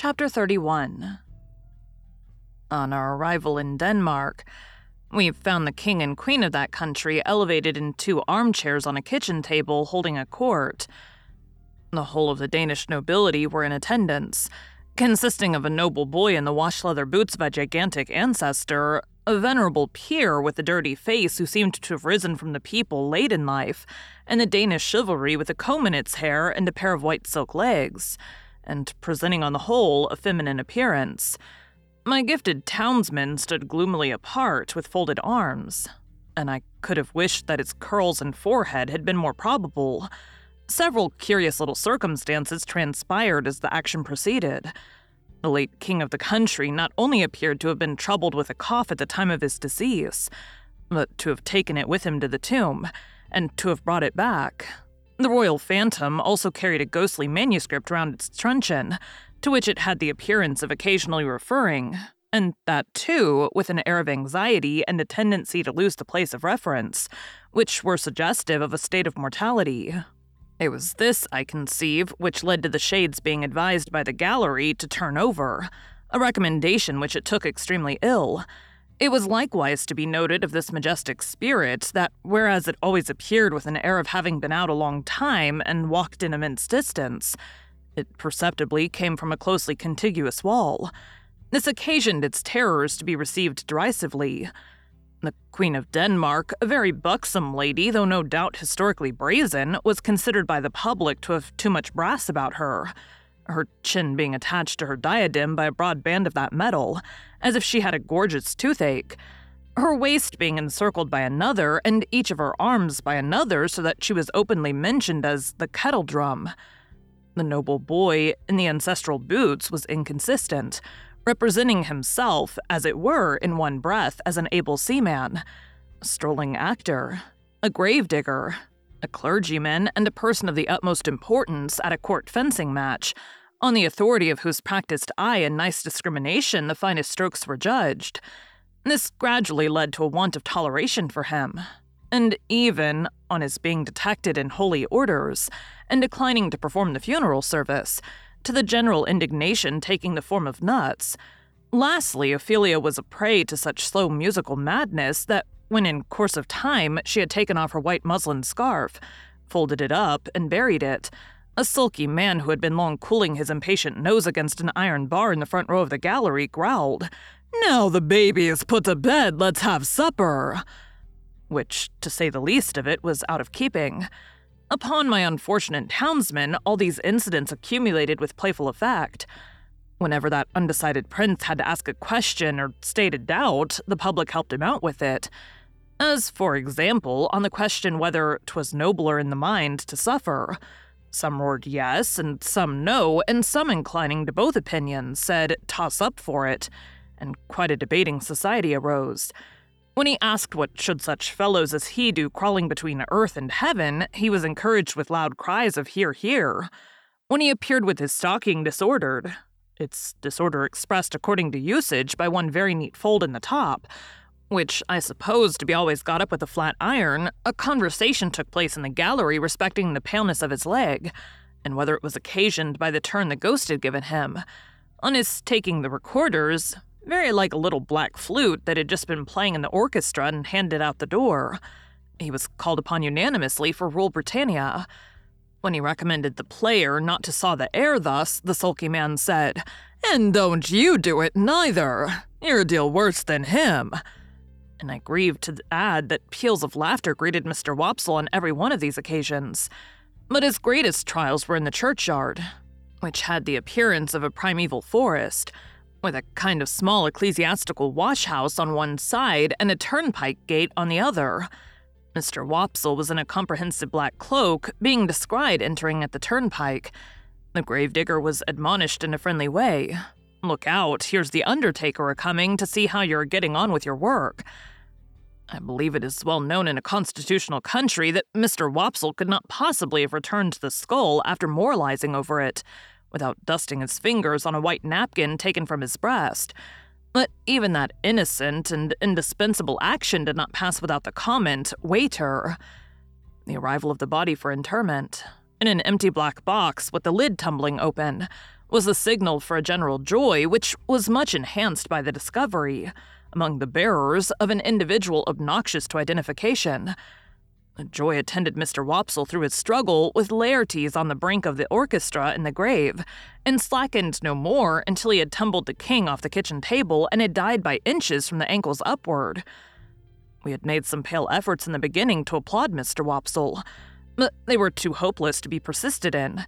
Chapter 31 On our arrival in Denmark, we found the king and queen of that country elevated in two armchairs on a kitchen table holding a court. The whole of the Danish nobility were in attendance, consisting of a noble boy in the wash leather boots of a gigantic ancestor, a venerable peer with a dirty face who seemed to have risen from the people late in life, and the Danish chivalry with a comb in its hair and a pair of white silk legs and presenting on the whole a feminine appearance. My gifted townsman stood gloomily apart with folded arms, and I could have wished that its curls and forehead had been more probable. Several curious little circumstances transpired as the action proceeded. The late king of the country not only appeared to have been troubled with a cough at the time of his decease, but to have taken it with him to the tomb, and to have brought it back, the royal phantom also carried a ghostly manuscript round its truncheon, to which it had the appearance of occasionally referring, and that too with an air of anxiety and a tendency to lose the place of reference, which were suggestive of a state of mortality. It was this, I conceive, which led to the shades being advised by the gallery to turn over, a recommendation which it took extremely ill, it was likewise to be noted of this majestic spirit that, whereas it always appeared with an air of having been out a long time and walked an immense distance, it perceptibly came from a closely contiguous wall. This occasioned its terrors to be received derisively. The Queen of Denmark, a very buxom lady, though no doubt historically brazen, was considered by the public to have too much brass about her her chin being attached to her diadem by a broad band of that metal, as if she had a gorgeous toothache, her waist being encircled by another, and each of her arms by another, so that she was openly mentioned as the kettle drum. The noble boy in the ancestral boots was inconsistent, representing himself, as it were, in one breath, as an able seaman, a strolling actor, a gravedigger, a clergyman, and a person of the utmost importance at a court fencing match, on the authority of whose practiced eye and nice discrimination the finest strokes were judged. This gradually led to a want of toleration for him, and even on his being detected in holy orders and declining to perform the funeral service, to the general indignation taking the form of nuts. Lastly, Ophelia was a prey to such slow musical madness that when in course of time she had taken off her white muslin scarf, folded it up, and buried it, a sulky man who had been long cooling his impatient nose against an iron bar in the front row of the gallery growled, Now the baby is put to bed, let's have supper. Which, to say the least of it, was out of keeping. Upon my unfortunate townsman, all these incidents accumulated with playful effect. Whenever that undecided prince had to ask a question or state a doubt, the public helped him out with it. As, for example, on the question whether 'twas nobler in the mind to suffer. Some roared yes, and some no, and some inclining to both opinions said toss up for it, and quite a debating society arose. When he asked what should such fellows as he do crawling between earth and heaven, he was encouraged with loud cries of hear, hear. When he appeared with his stocking disordered, its disorder expressed according to usage by one very neat fold in the top, which I suppose to be always got up with a flat iron, a conversation took place in the gallery respecting the paleness of his leg, and whether it was occasioned by the turn the ghost had given him. On his taking the recorders, very like a little black flute that had just been playing in the orchestra and handed out the door. He was called upon unanimously for Rule Britannia. When he recommended the player not to saw the air thus, the sulky man said, And don't you do it neither. You're a deal worse than him. And I grieve to add that peals of laughter greeted Mr. Wopsle on every one of these occasions. But his greatest trials were in the churchyard, which had the appearance of a primeval forest, with a kind of small ecclesiastical wash house on one side and a turnpike gate on the other. Mr. Wopsle was in a comprehensive black cloak, being descried entering at the turnpike. The gravedigger was admonished in a friendly way. Look out, here's the undertaker a coming to see how you're getting on with your work. I believe it is well known in a constitutional country that Mr. Wopsle could not possibly have returned the skull after moralizing over it, without dusting his fingers on a white napkin taken from his breast. But even that innocent and indispensable action did not pass without the comment, waiter. The arrival of the body for interment, in an empty black box with the lid tumbling open, was the signal for a general joy which was much enhanced by the discovery among the bearers of an individual obnoxious to identification. The joy attended Mr. Wopsle through his struggle with Laertes on the brink of the orchestra in the grave, and slackened no more until he had tumbled the king off the kitchen table and had died by inches from the ankles upward. We had made some pale efforts in the beginning to applaud Mr. Wopsle, but they were too hopeless to be persisted in.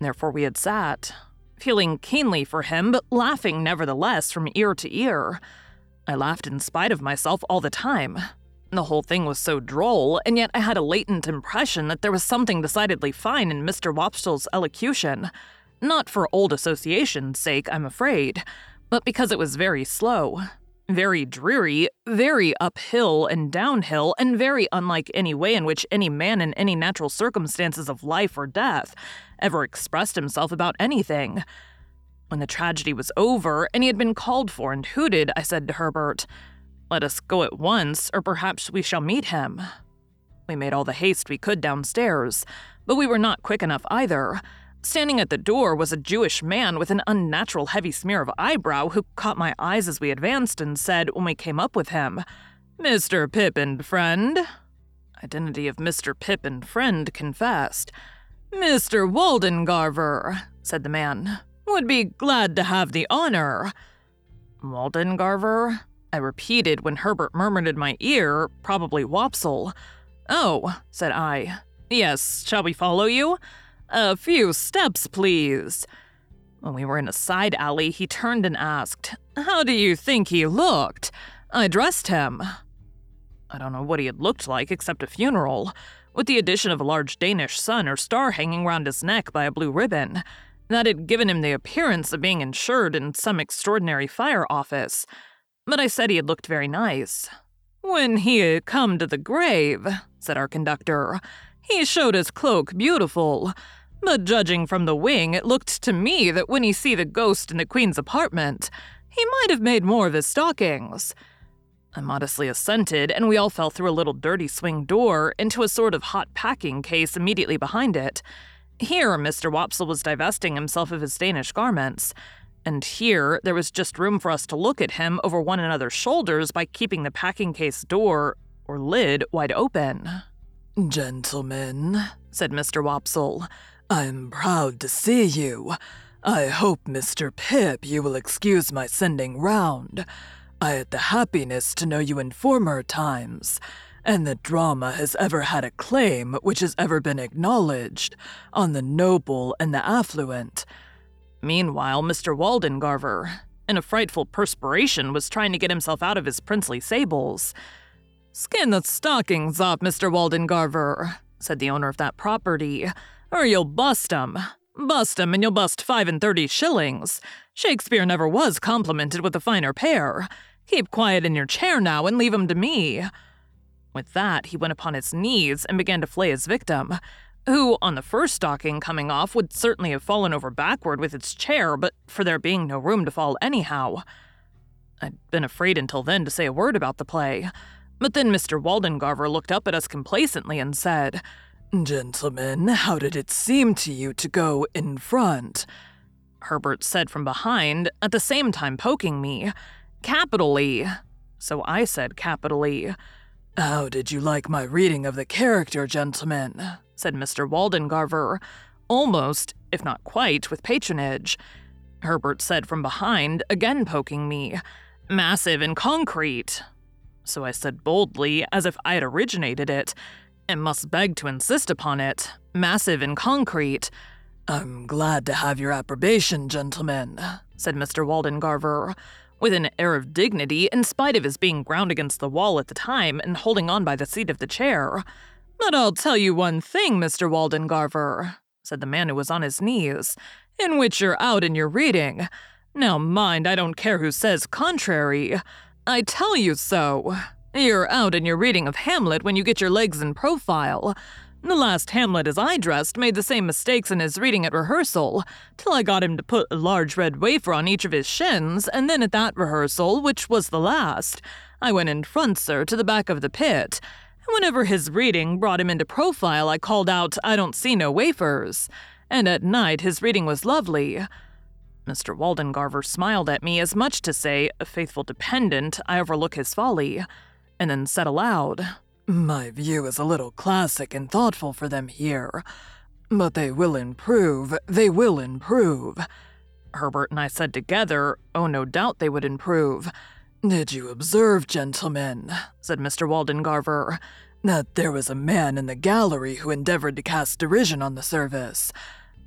Therefore, we had sat, feeling keenly for him, but laughing nevertheless from ear to ear. I laughed in spite of myself all the time. The whole thing was so droll, and yet I had a latent impression that there was something decidedly fine in Mr. Wopsle's elocution. Not for old association's sake, I'm afraid, but because it was very slow, very dreary, very uphill and downhill, and very unlike any way in which any man in any natural circumstances of life or death ever expressed himself about anything. When the tragedy was over and he had been called for and hooted, I said to Herbert, Let us go at once, or perhaps we shall meet him. We made all the haste we could downstairs, but we were not quick enough either. Standing at the door was a Jewish man with an unnatural heavy smear of eyebrow who caught my eyes as we advanced and said when we came up with him, Mr. Pip and friend. Identity of Mr. Pip and friend confessed. Mr. Waldengarver, said the man. Would be glad to have the honor. Waldengarver? I repeated when Herbert murmured in my ear, probably Wopsle. Oh, said I. Yes, shall we follow you? A few steps, please. When we were in a side alley, he turned and asked, How do you think he looked? I dressed him. I don't know what he had looked like except a funeral, with the addition of a large Danish sun or star hanging round his neck by a blue ribbon that had given him the appearance of being insured in some extraordinary fire office, but I said he had looked very nice. When he had come to the grave, said our conductor, he showed his cloak beautiful, but judging from the wing, it looked to me that when he see the ghost in the Queen's apartment, he might have made more of his stockings. I modestly assented, and we all fell through a little dirty swing door into a sort of hot packing case immediately behind it, here, Mr. Wopsle was divesting himself of his Danish garments, and here there was just room for us to look at him over one another's shoulders by keeping the packing case door, or lid, wide open. Gentlemen, said Mr. Wopsle, I'm proud to see you. I hope, Mr. Pip, you will excuse my sending round. I had the happiness to know you in former times and the drama has ever had a claim which has ever been acknowledged on the noble and the affluent. Meanwhile, Mr. Waldengarver, in a frightful perspiration, was trying to get himself out of his princely sables. Skin the stockings off, Mr. Waldengarver, said the owner of that property, or you'll bust 'em. Bust 'em and you'll bust five and thirty shillings. Shakespeare never was complimented with a finer pair. Keep quiet in your chair now and leave him to me. With that, he went upon his knees and began to flay his victim, who, on the first stocking coming off, would certainly have fallen over backward with its chair, but for there being no room to fall anyhow. I'd been afraid until then to say a word about the play. But then Mr. Waldengarver looked up at us complacently and said, Gentlemen, how did it seem to you to go in front? Herbert said from behind, at the same time poking me, Capitally. So I said capitally. How did you like my reading of the character, gentlemen? said Mr. Waldengarver, almost, if not quite, with patronage. Herbert said from behind, again poking me, Massive and concrete. So I said boldly, as if I had originated it, and must beg to insist upon it, massive and concrete. I'm glad to have your approbation, gentlemen, said Mr. Waldengarver, with an air of dignity in spite of his being ground against the wall at the time and holding on by the seat of the chair. But I'll tell you one thing, Mr. Waldengarver, said the man who was on his knees, in which you're out in your reading. Now mind, I don't care who says contrary. I tell you so. You're out in your reading of Hamlet when you get your legs in profile. The last Hamlet as I dressed made the same mistakes in his reading at rehearsal, till I got him to put a large red wafer on each of his shins, and then at that rehearsal, which was the last, I went in front, sir, to the back of the pit. And whenever his reading brought him into profile, I called out, I don't see no wafers. And at night, his reading was lovely. Mr. Waldengarver smiled at me as much to say, a faithful dependent, I overlook his folly, and then said aloud, My view is a little classic and thoughtful for them here, but they will improve, they will improve. Herbert and I said together, Oh, no doubt they would improve. Did you observe, gentlemen, said Mr. Waldengarver, that there was a man in the gallery who endeavored to cast derision on the service?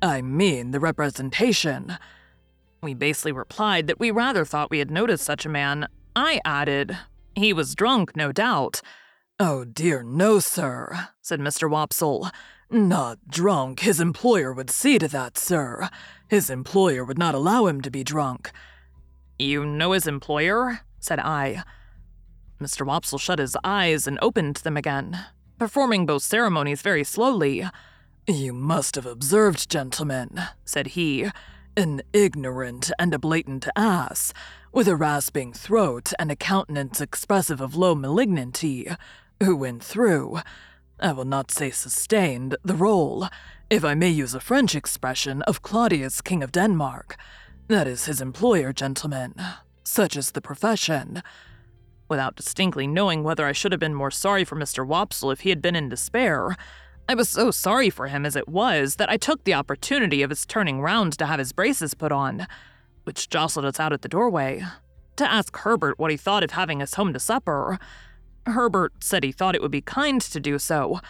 I mean the representation. We basely replied that we rather thought we had noticed such a man. I added, he was drunk, no doubt. Oh dear, no, sir, said Mr. Wopsle. Not drunk. His employer would see to that, sir. His employer would not allow him to be drunk. You know his employer? said I. Mr. Wopsle shut his eyes and opened them again, performing both ceremonies very slowly. You must have observed, gentlemen, said he, an ignorant and a blatant ass, with a rasping throat and a countenance expressive of low malignity, who went through, I will not say sustained, the role, if I may use a French expression, of Claudius, King of Denmark. That is his employer, gentlemen. Such is the profession. Without distinctly knowing whether I should have been more sorry for Mr. Wopsle if he had been in despair, I was so sorry for him as it was that I took the opportunity of his turning round to have his braces put on, which jostled us out at the doorway, to ask Herbert what he thought of having us home to supper. Herbert said he thought it would be kind to do so.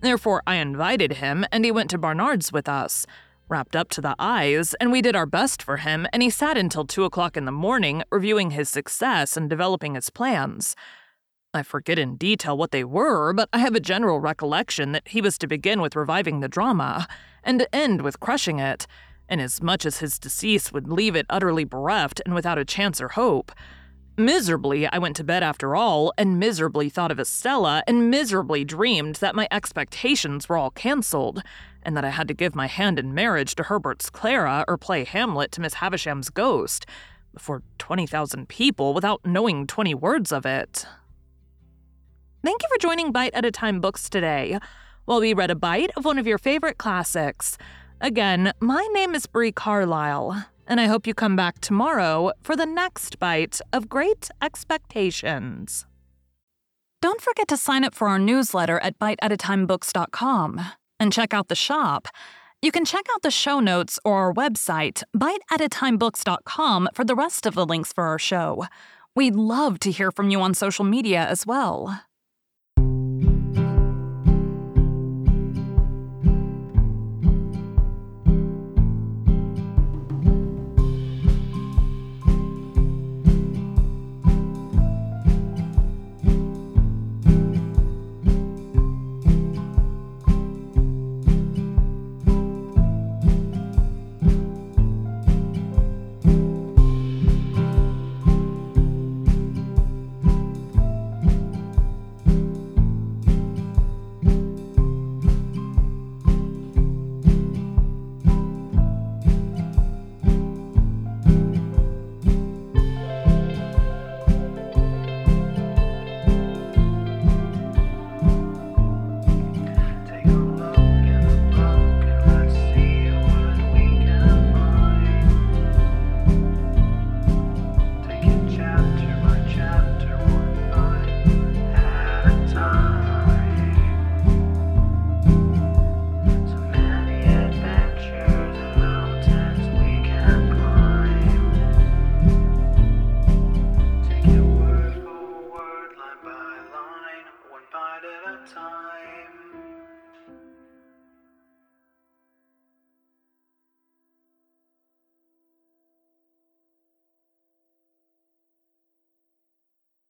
Therefore, I invited him, and he went to Barnard's with us, wrapped up to the eyes, and we did our best for him, and he sat until two o'clock in the morning, reviewing his success and developing his plans. I forget in detail what they were, but I have a general recollection that he was to begin with reviving the drama, and to end with crushing it, inasmuch as his decease would leave it utterly bereft and without a chance or hope. Miserably, I went to bed after all, and miserably thought of Estella, and miserably dreamed that my expectations were all cancelled, and that I had to give my hand in marriage to Herbert's Clara or play Hamlet to Miss Havisham's ghost, before 20,000 people without knowing 20 words of it. Thank you for joining Bite at a Time Books today, while we read a bite of one of your favorite classics. Again, my name is Bree Carlile, and I hope you come back tomorrow for the next bite of Great Expectations. Don't forget to sign up for our newsletter at biteatatimebooks.com and check out the shop. You can check out the show notes or our website, biteatatimebooks.com, for the rest of the links for our show. We'd love to hear from you on social media as well.